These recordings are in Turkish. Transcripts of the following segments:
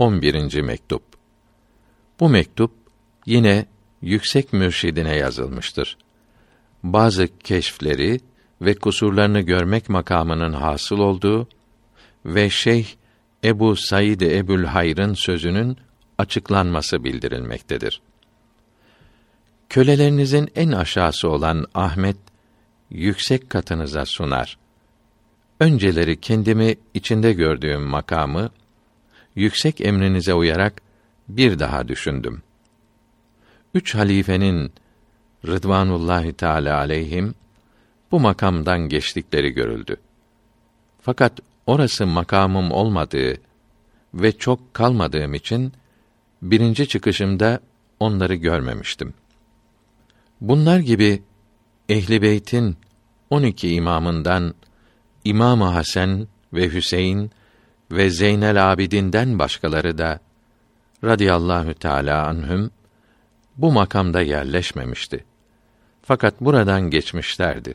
11. mektup. Bu mektup yine yüksek mürşidine yazılmıştır. Bazı keşfleri ve kusurlarını görmek makamının hasıl olduğu ve Şeyh Ebu Said Ebul Hayr'ın sözünün açıklanması bildirilmektedir. Kölelerinizin en aşağısı olan Ahmet yüksek katınıza sunar. Önceleri kendimi içinde gördüğüm makamı yüksek emrinize uyarak bir daha düşündüm. Üç halifenin Rıdvanullahi Teala aleyhim bu makamdan geçtikleri görüldü. Fakat orası makamım olmadığı ve çok kalmadığım için birinci çıkışımda onları görmemiştim. Bunlar gibi Ehli Beyt'in 12 imamından İmam Hasan ve Hüseyin ve Zeynel Abidin'den başkaları da radıyallahu teala anhüm bu makamda yerleşmemişti. Fakat buradan geçmişlerdi.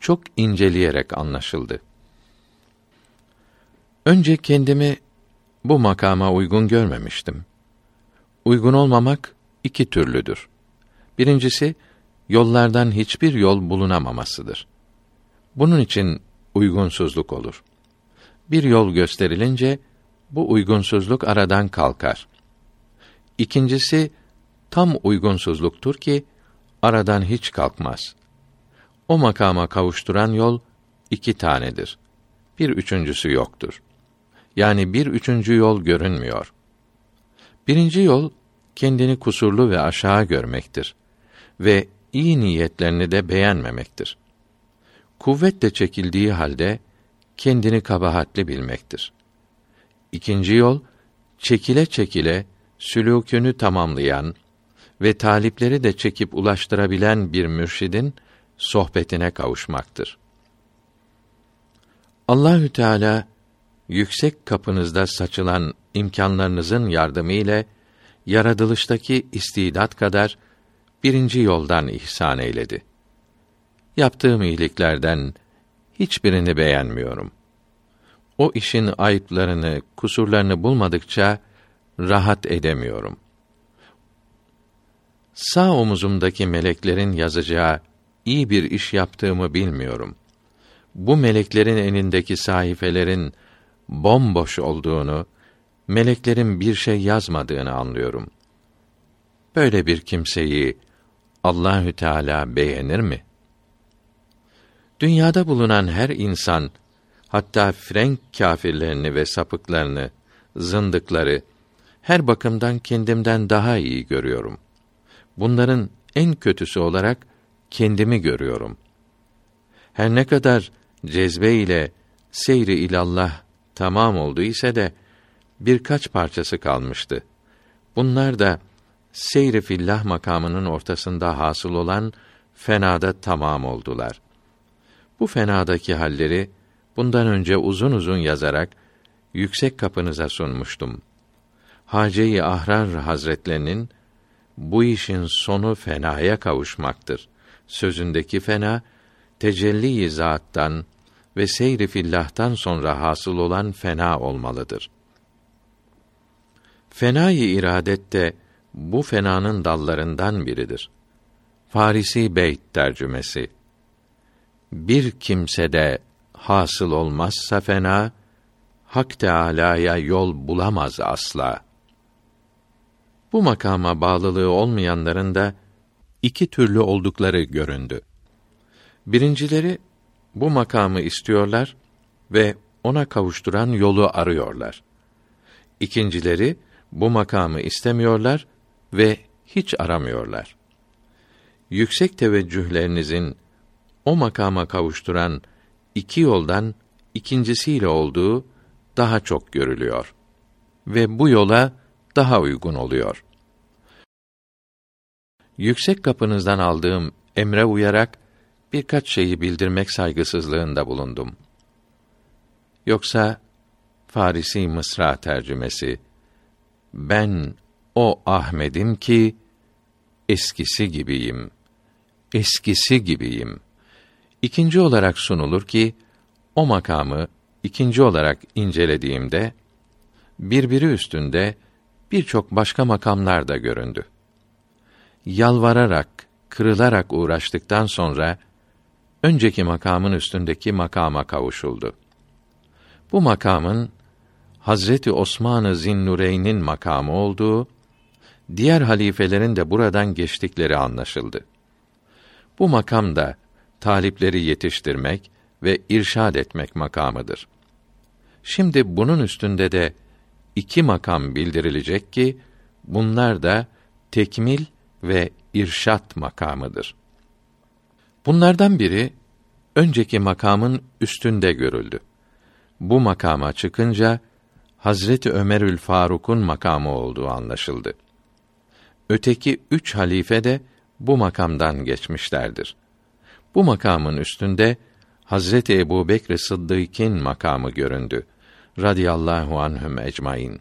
Çok inceleyerek anlaşıldı. Önce kendimi bu makama uygun görmemiştim. Uygun olmamak iki türlüdür. Birincisi, yollardan hiçbir yol bulunamamasıdır. Bunun için uygunsuzluk olur. Bir yol gösterilince, bu uygunsuzluk aradan kalkar. İkincisi, tam uygunsuzluktur ki, aradan hiç kalkmaz. O makama kavuşturan yol, iki tanedir. Bir üçüncüsü yoktur. Yani bir üçüncü yol görünmüyor. Birinci yol, kendini kusurlu ve aşağı görmektir ve iyi niyetlerini de beğenmemektir. Kuvvetle çekildiği halde kendini kabahatli bilmektir. İkinci yol çekile çekile sülûkünü tamamlayan ve talipleri de çekip ulaştırabilen bir mürşidin sohbetine kavuşmaktır. Allahü Teala yüksek kapınızda saçılan imkanlarınızın yardımı ile yaratılıştaki istidat kadar birinci yoldan ihsan eyledi. Yaptığım iyiliklerden hiçbirini beğenmiyorum. O işin ayıplarını, kusurlarını bulmadıkça rahat edemiyorum. Sağ omuzumdaki meleklerin yazacağı iyi bir iş yaptığımı bilmiyorum. Bu meleklerin elindeki sayfelerin bomboş olduğunu, meleklerin bir şey yazmadığını anlıyorum. Böyle bir kimseyi Allahü Teala beğenir mi? Dünyada bulunan her insan hatta Frenk kâfirlerini ve sapıklarını, zındıkları her bakımdan kendimden daha iyi görüyorum. Bunların en kötüsü olarak kendimi görüyorum. Her ne kadar cezbe ile seyri ilallah tamam oldu ise de birkaç parçası kalmıştı. Bunlar da seyri fillah makamının ortasında hasıl olan fenada tamam oldular. Bu fenadaki halleri bundan önce uzun uzun yazarak yüksek kapınıza sunmuştum. Hace-i Ahrar Hazretlerinin bu işin sonu fenaya kavuşmaktır. Sözündeki fena tecelli-i zattan ve seyri fillah'tan sonra hasıl olan fena olmalıdır. Fenayı iradet de bu fenanın dallarından biridir. Farisi Beyt tercümesi. Bir kimsede hasıl olmazsa fena, Hak Teâlâ'ya yol bulamaz asla. Bu makama bağlılığı olmayanların da iki türlü oldukları göründü. Birincileri bu makamı istiyorlar ve ona kavuşturan yolu arıyorlar. İkincileri bu makamı istemiyorlar ve hiç aramıyorlar. Yüksek teveccühlerinizin o makama kavuşturan iki yoldan ikincisiyle olduğu daha çok görülüyor ve bu yola daha uygun oluyor. Yüksek kapınızdan aldığım emre uyarak birkaç şeyi bildirmek saygısızlığında bulundum. Yoksa Farisi Mısra tercümesi ben o Ahmedim ki eskisi gibiyim. Eskisi gibiyim. İkinci olarak sunulur ki o makamı ikinci olarak incelediğimde birbiri üstünde birçok başka makamlar da göründü. Yalvararak, kırılarak uğraştıktan sonra önceki makamın üstündeki makama kavuşuldu. Bu makamın Hazreti Osman-ı Zinnureyn'in makamı olduğu, diğer halifelerin de buradan geçtikleri anlaşıldı. Bu makam da talipleri yetiştirmek ve irşad etmek makamıdır. Şimdi bunun üstünde de iki makam bildirilecek ki bunlar da tekmil ve irşat makamıdır. Bunlardan biri önceki makamın üstünde görüldü. Bu makama çıkınca Hazreti Ömerül Faruk'un makamı olduğu anlaşıldı. Öteki üç halife de bu makamdan geçmişlerdir. Bu makamın üstünde Hazreti Ebu Bekr Sıddık'ın makamı göründü. Radiyallahu anhüm ecmain.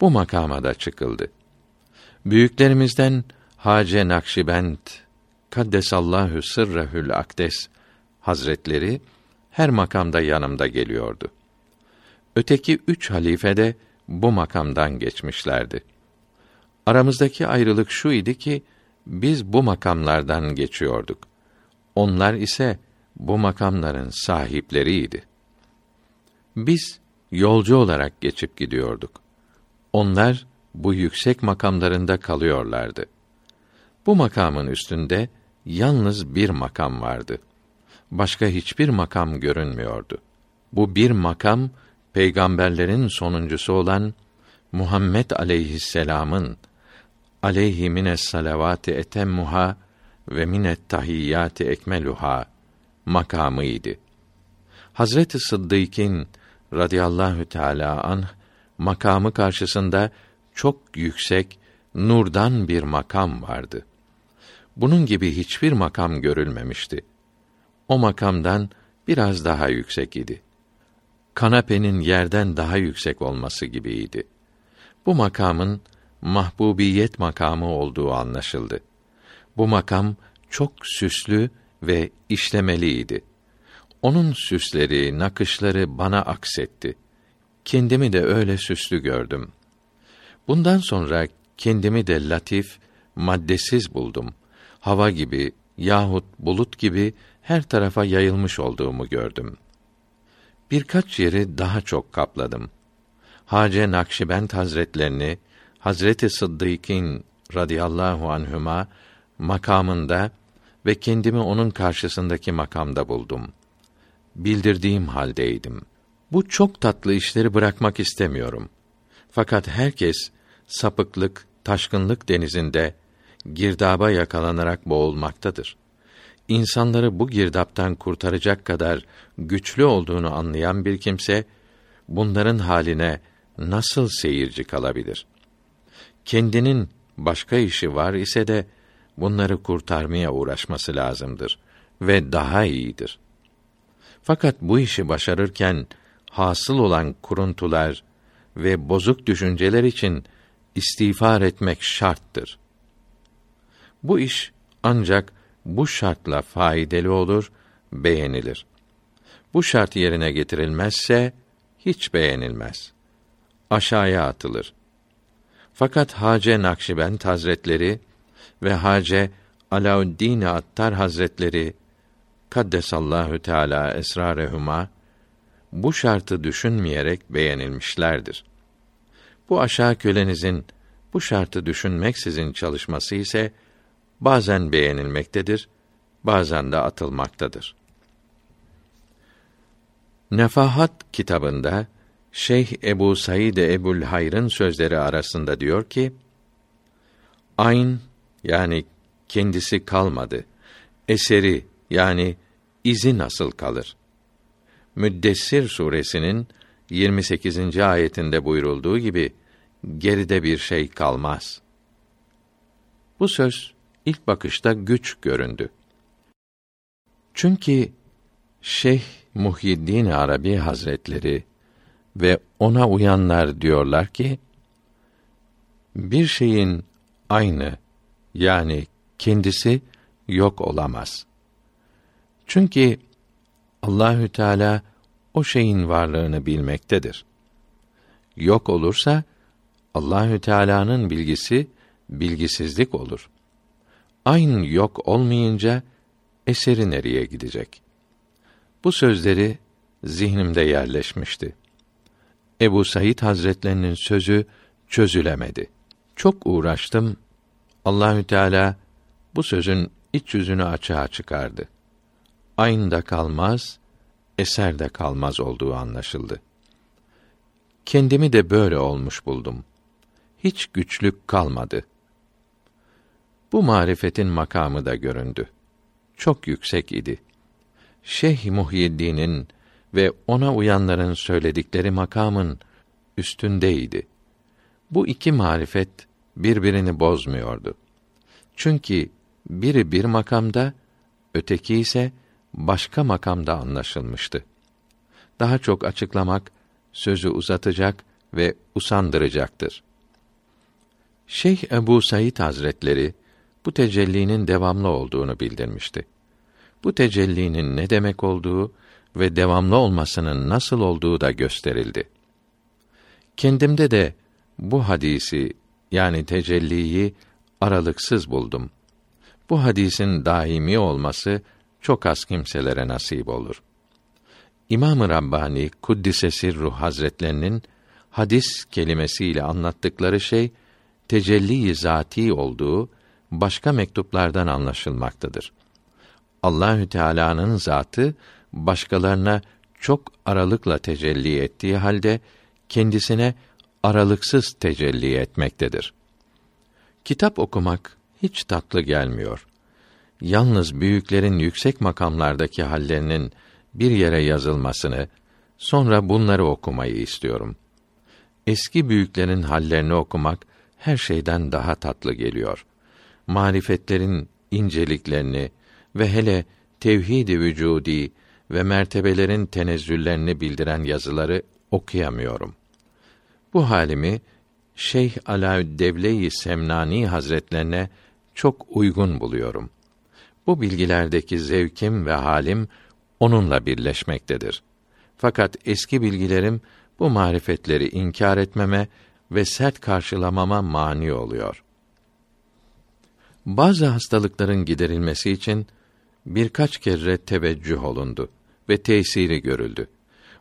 Bu makama da çıkıldı. Büyüklerimizden Hace Nakşibend Kaddesallahu sırrehül akdes Hazretleri her makamda yanımda geliyordu. Öteki üç halife de bu makamdan geçmişlerdi. Aramızdaki ayrılık şu idi ki biz bu makamlardan geçiyorduk. Onlar ise bu makamların sahipleriydi. Biz yolcu olarak geçip gidiyorduk. Onlar bu yüksek makamlarında kalıyorlardı. Bu makamın üstünde yalnız bir makam vardı. Başka hiçbir makam görünmüyordu. Bu bir makam peygamberlerin sonuncusu olan Muhammed aleyhisselam'ın aleyhi mines salavati etemmuha ve minet tahiyyati ekmeluha makamıydı. Hazreti Sıddık'ın radıyallahu teala anh makamı karşısında çok yüksek nurdan bir makam vardı. Bunun gibi hiçbir makam görülmemişti. O makamdan biraz daha yüksek idi. Kanapenin yerden daha yüksek olması gibiydi. Bu makamın mahbubiyet makamı olduğu anlaşıldı. Bu makam çok süslü ve işlemeliydi. Onun süsleri, nakışları bana aksetti. Kendimi de öyle süslü gördüm. Bundan sonra kendimi de latif, maddesiz buldum. Hava gibi yahut bulut gibi her tarafa yayılmış olduğumu gördüm. Birkaç yeri daha çok kapladım. Hace Nakşibend Hazretlerini Hazreti Sıddık'ın radıyallahu anhüma makamında ve kendimi onun karşısındaki makamda buldum. Bildirdiğim haldeydim. Bu çok tatlı işleri bırakmak istemiyorum. Fakat herkes sapıklık, taşkınlık denizinde girdaba yakalanarak boğulmaktadır. İnsanları bu girdaptan kurtaracak kadar güçlü olduğunu anlayan bir kimse bunların haline nasıl seyirci kalabilir? Kendinin başka işi var ise de bunları kurtarmaya uğraşması lazımdır ve daha iyidir. Fakat bu işi başarırken hasıl olan kuruntular ve bozuk düşünceler için istiğfar etmek şarttır. Bu iş ancak bu şartla faydalı olur, beğenilir. Bu şart yerine getirilmezse hiç beğenilmez. Aşağıya atılır. Fakat Hace Nakşibend Hazretleri ve Hace Alauddin Attar Hazretleri kaddesallahu teala esrarehuma bu şartı düşünmeyerek beğenilmişlerdir. Bu aşağı kölenizin bu şartı düşünmeksizin çalışması ise bazen beğenilmektedir, bazen de atılmaktadır. Nefahat kitabında Şeyh Ebu Said Ebul Hayr'ın sözleri arasında diyor ki: Ayn yani kendisi kalmadı. Eseri yani izi nasıl kalır? Müddessir suresinin 28. ayetinde buyurulduğu gibi geride bir şey kalmaz. Bu söz ilk bakışta güç göründü. Çünkü Şeyh Muhyiddin Arabi Hazretleri ve ona uyanlar diyorlar ki bir şeyin aynı yani kendisi yok olamaz. Çünkü Allahü Teala o şeyin varlığını bilmektedir. yok olursa Allahü Teala'nın bilgisi bilgisizlik olur. Aynı yok olmayınca eseri nereye gidecek? Bu sözleri zihnimde yerleşmişti. Ebu Said Hazretlerinin sözü çözülemedi. Çok uğraştım. Allahü Teala bu sözün iç yüzünü açığa çıkardı. Aynda kalmaz, eserde kalmaz olduğu anlaşıldı. Kendimi de böyle olmuş buldum. Hiç güçlük kalmadı. Bu marifetin makamı da göründü. Çok yüksek idi. Şeyh Muhyiddin'in ve ona uyanların söyledikleri makamın üstündeydi. Bu iki marifet birbirini bozmuyordu. Çünkü biri bir makamda, öteki ise başka makamda anlaşılmıştı. Daha çok açıklamak sözü uzatacak ve usandıracaktır. Şeyh Ebu Said Hazretleri bu tecellinin devamlı olduğunu bildirmişti. Bu tecellinin ne demek olduğu ve devamlı olmasının nasıl olduğu da gösterildi. Kendimde de bu hadisi yani tecelliyi aralıksız buldum. Bu hadisin daimi olması çok az kimselere nasip olur. İmam-ı Rabbani Kuddisesi Ruh Hazretlerinin hadis kelimesiyle anlattıkları şey tecelli zati olduğu başka mektuplardan anlaşılmaktadır. Allahü Teala'nın zatı başkalarına çok aralıkla tecelli ettiği halde kendisine aralıksız tecelli etmektedir. Kitap okumak hiç tatlı gelmiyor. Yalnız büyüklerin yüksek makamlardaki hallerinin bir yere yazılmasını, sonra bunları okumayı istiyorum. Eski büyüklerin hallerini okumak her şeyden daha tatlı geliyor. Marifetlerin inceliklerini ve hele tevhid-i vücudi ve mertebelerin tenezzüllerini bildiren yazıları okuyamıyorum. Bu halimi Şeyh Alaüddevle-i Semnani Hazretlerine çok uygun buluyorum. Bu bilgilerdeki zevkim ve halim onunla birleşmektedir. Fakat eski bilgilerim bu marifetleri inkar etmeme ve sert karşılamama mani oluyor. Bazı hastalıkların giderilmesi için birkaç kere teveccüh olundu ve tesiri görüldü.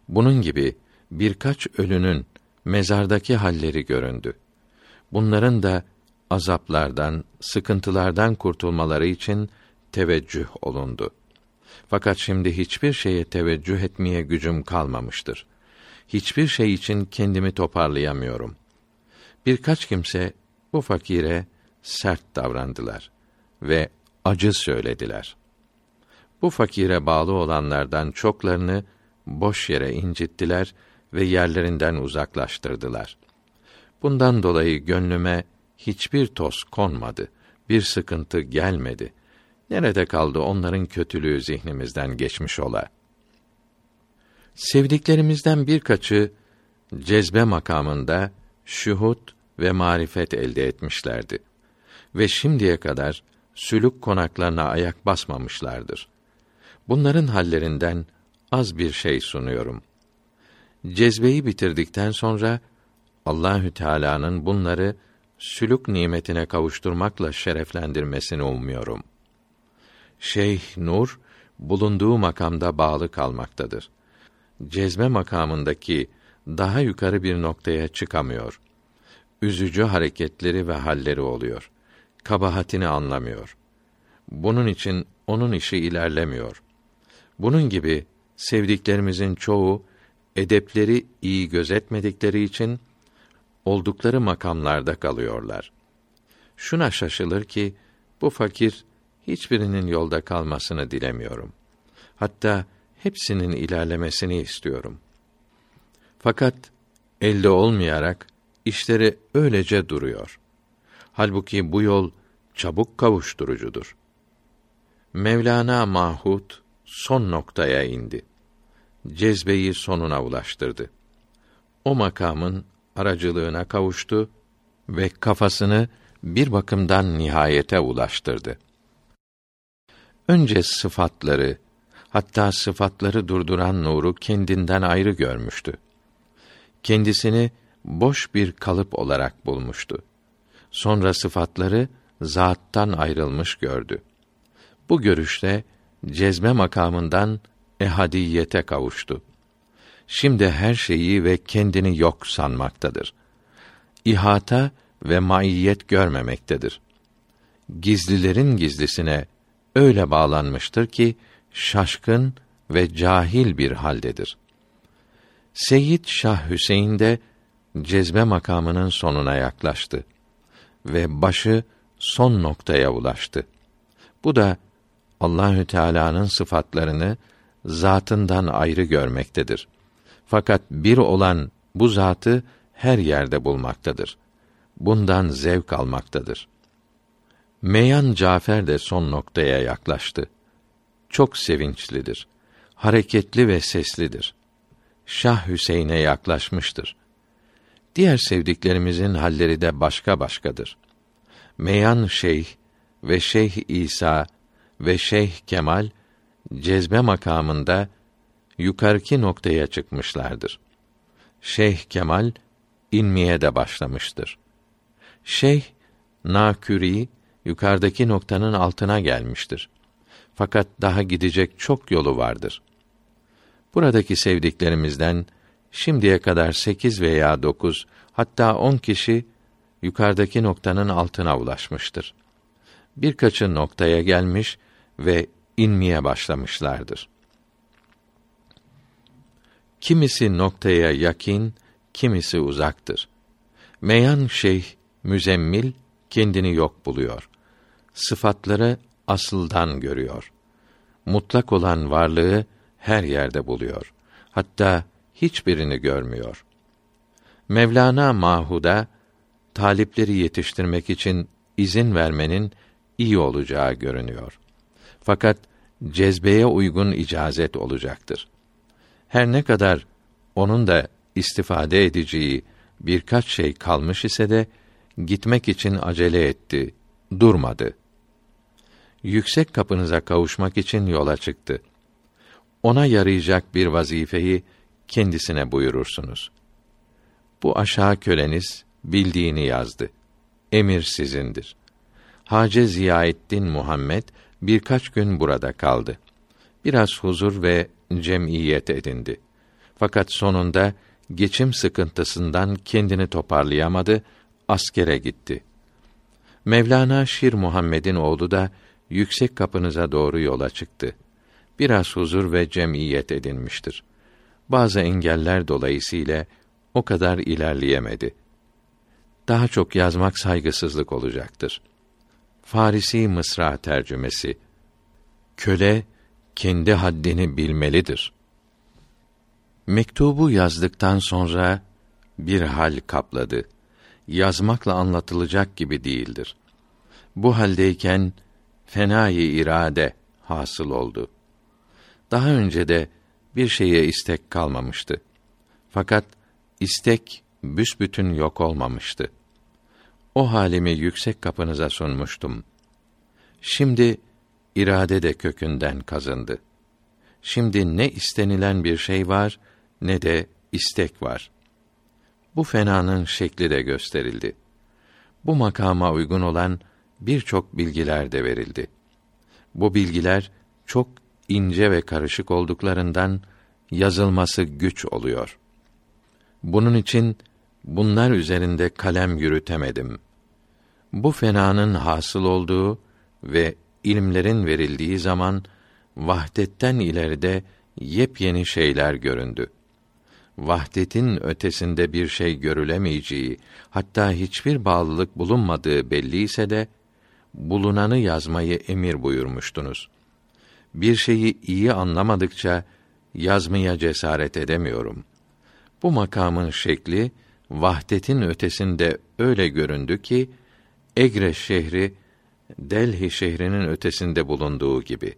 Bunun gibi birkaç ölünün mezardaki halleri göründü. Bunların da azaplardan, sıkıntılardan kurtulmaları için teveccüh olundu. Fakat şimdi hiçbir şeye teveccüh etmeye gücüm kalmamıştır. Hiçbir şey için kendimi toparlayamıyorum. Birkaç kimse bu fakire sert davrandılar ve acı söylediler. Bu fakire bağlı olanlardan çoklarını boş yere incittiler ve yerlerinden uzaklaştırdılar. Bundan dolayı gönlüme hiçbir toz konmadı, bir sıkıntı gelmedi. Nerede kaldı onların kötülüğü zihnimizden geçmiş ola? Sevdiklerimizden birkaçı cezbe makamında şuhut ve marifet elde etmişlerdi ve şimdiye kadar sülük konaklarına ayak basmamışlardır. Bunların hallerinden az bir şey sunuyorum. Cezbeyi bitirdikten sonra Allahü Teala'nın bunları sülük nimetine kavuşturmakla şereflendirmesini umuyorum. Şeyh Nur bulunduğu makamda bağlı kalmaktadır. Cezme makamındaki daha yukarı bir noktaya çıkamıyor. Üzücü hareketleri ve halleri oluyor. Kabahatini anlamıyor. Bunun için onun işi ilerlemiyor. Bunun gibi sevdiklerimizin çoğu edepleri iyi gözetmedikleri için oldukları makamlarda kalıyorlar. Şuna şaşılır ki bu fakir hiçbirinin yolda kalmasını dilemiyorum. Hatta hepsinin ilerlemesini istiyorum. Fakat elde olmayarak işleri öylece duruyor. Halbuki bu yol çabuk kavuşturucudur. Mevlana Mahut son noktaya indi. Cezbeyi sonuna ulaştırdı. O makamın aracılığına kavuştu ve kafasını bir bakımdan nihayete ulaştırdı. Önce sıfatları, hatta sıfatları durduran nuru kendinden ayrı görmüştü. Kendisini boş bir kalıp olarak bulmuştu. Sonra sıfatları zattan ayrılmış gördü. Bu görüşte cezbe makamından ehadiyete kavuştu. Şimdi her şeyi ve kendini yok sanmaktadır. İhata ve maiyet görmemektedir. Gizlilerin gizlisine öyle bağlanmıştır ki şaşkın ve cahil bir haldedir. Seyyid Şah Hüseyin de cezbe makamının sonuna yaklaştı ve başı son noktaya ulaştı. Bu da Allahü Teala'nın sıfatlarını zatından ayrı görmektedir. Fakat bir olan bu zatı her yerde bulmaktadır. Bundan zevk almaktadır. Meyan Cafer de son noktaya yaklaştı. Çok sevinçlidir. Hareketli ve seslidir. Şah Hüseyin'e yaklaşmıştır. Diğer sevdiklerimizin halleri de başka başkadır. Meyan Şeyh ve Şeyh İsa ve Şeyh Kemal cezbe makamında yukarıki noktaya çıkmışlardır. Şeyh Kemal inmeye de başlamıştır. Şeyh Naküri yukarıdaki noktanın altına gelmiştir. Fakat daha gidecek çok yolu vardır. Buradaki sevdiklerimizden şimdiye kadar sekiz veya dokuz, hatta on kişi yukarıdaki noktanın altına ulaşmıştır. Birkaçı noktaya gelmiş ve inmeye başlamışlardır. Kimisi noktaya yakin, kimisi uzaktır. Meyan şeyh müzemmil kendini yok buluyor. Sıfatları asıldan görüyor. Mutlak olan varlığı her yerde buluyor. Hatta hiçbirini görmüyor. Mevlana Mahuda talipleri yetiştirmek için izin vermenin iyi olacağı görünüyor. Fakat cezbeye uygun icazet olacaktır. Her ne kadar onun da istifade edeceği birkaç şey kalmış ise de gitmek için acele etti, durmadı. Yüksek kapınıza kavuşmak için yola çıktı. Ona yarayacak bir vazifeyi kendisine buyurursunuz. Bu aşağı köleniz bildiğini yazdı. Emir sizindir. Hace Ziyaettin Muhammed birkaç gün burada kaldı. Biraz huzur ve cemiyet edindi. Fakat sonunda geçim sıkıntısından kendini toparlayamadı, askere gitti. Mevlana Şir Muhammed'in oğlu da yüksek kapınıza doğru yola çıktı. Biraz huzur ve cemiyet edinmiştir. Bazı engeller dolayısıyla o kadar ilerleyemedi. Daha çok yazmak saygısızlık olacaktır. Farisi Mısra tercümesi Köle kendi haddini bilmelidir. Mektubu yazdıktan sonra bir hal kapladı. Yazmakla anlatılacak gibi değildir. Bu haldeyken fenayı irade hasıl oldu. Daha önce de bir şeye istek kalmamıştı. Fakat istek büsbütün yok olmamıştı. O halimi yüksek kapınıza sunmuştum. Şimdi irade de kökünden kazındı. Şimdi ne istenilen bir şey var ne de istek var. Bu fenanın şekli de gösterildi. Bu makama uygun olan birçok bilgiler de verildi. Bu bilgiler çok ince ve karışık olduklarından yazılması güç oluyor. Bunun için bunlar üzerinde kalem yürütemedim. Bu fenanın hasıl olduğu ve ilimlerin verildiği zaman vahdetten ileride yepyeni şeyler göründü. Vahdetin ötesinde bir şey görülemeyeceği, hatta hiçbir bağlılık bulunmadığı belli ise de bulunanı yazmayı emir buyurmuştunuz. Bir şeyi iyi anlamadıkça yazmaya cesaret edemiyorum. Bu makamın şekli vahdetin ötesinde öyle göründü ki Egre şehri Delhi şehrinin ötesinde bulunduğu gibi.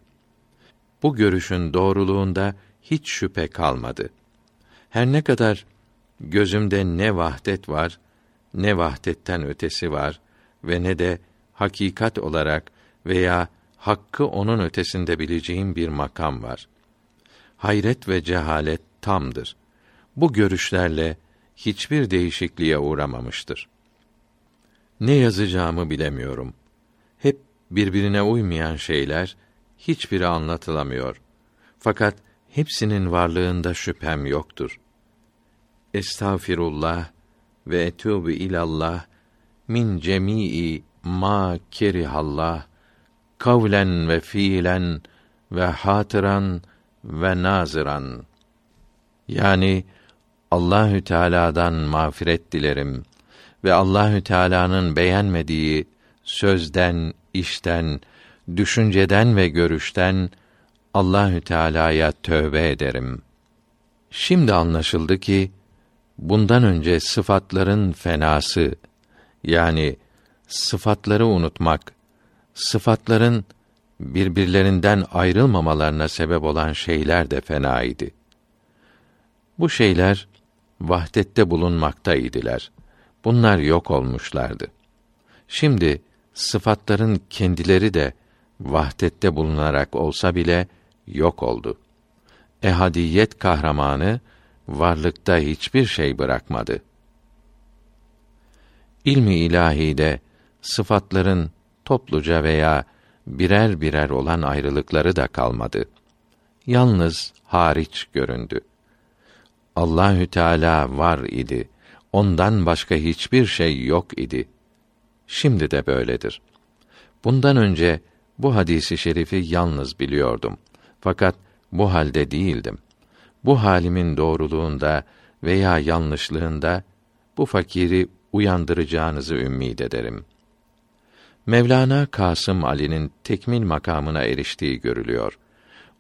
Bu görüşün doğruluğunda hiç şüphe kalmadı. Her ne kadar gözümde ne vahdet var, ne vahdetten ötesi var ve ne de hakikat olarak veya hakkı onun ötesinde bileceğim bir makam var. Hayret ve cehalet tamdır. Bu görüşlerle hiçbir değişikliğe uğramamıştır. Ne yazacağımı bilemiyorum. Hep birbirine uymayan şeyler hiçbiri anlatılamıyor. Fakat hepsinin varlığında şüphem yoktur. Estağfirullah ve etûbü ilallah min cemii ma kerihallah kavlen ve fiilen ve hatıran ve naziran. Yani Allahü Teala'dan mağfiret dilerim ve Allahü Teala'nın beğenmediği sözden, işten, düşünceden ve görüşten Allahü Teala'ya tövbe ederim. Şimdi anlaşıldı ki bundan önce sıfatların fenası yani sıfatları unutmak, sıfatların birbirlerinden ayrılmamalarına sebep olan şeyler de fenaydı. Bu şeyler vahdette bulunmaktaydılar. Bunlar yok olmuşlardı. Şimdi sıfatların kendileri de vahdette bulunarak olsa bile yok oldu. Ehadiyet kahramanı varlıkta hiçbir şey bırakmadı. İlmi ilahide sıfatların topluca veya birer birer olan ayrılıkları da kalmadı. Yalnız hariç göründü. Allahü Teala var idi. Ondan başka hiçbir şey yok idi. Şimdi de böyledir. Bundan önce bu hadisi şerifi yalnız biliyordum. Fakat bu halde değildim. Bu halimin doğruluğunda veya yanlışlığında bu fakiri uyandıracağınızı ümmid ederim. Mevlana Kasım Ali'nin tekmil makamına eriştiği görülüyor.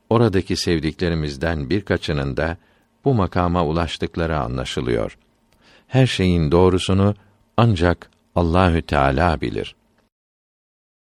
Oradaki sevdiklerimizden birkaçının da bu makama ulaştıkları anlaşılıyor. Her şeyin doğrusunu ancak Allahü Teala bilir.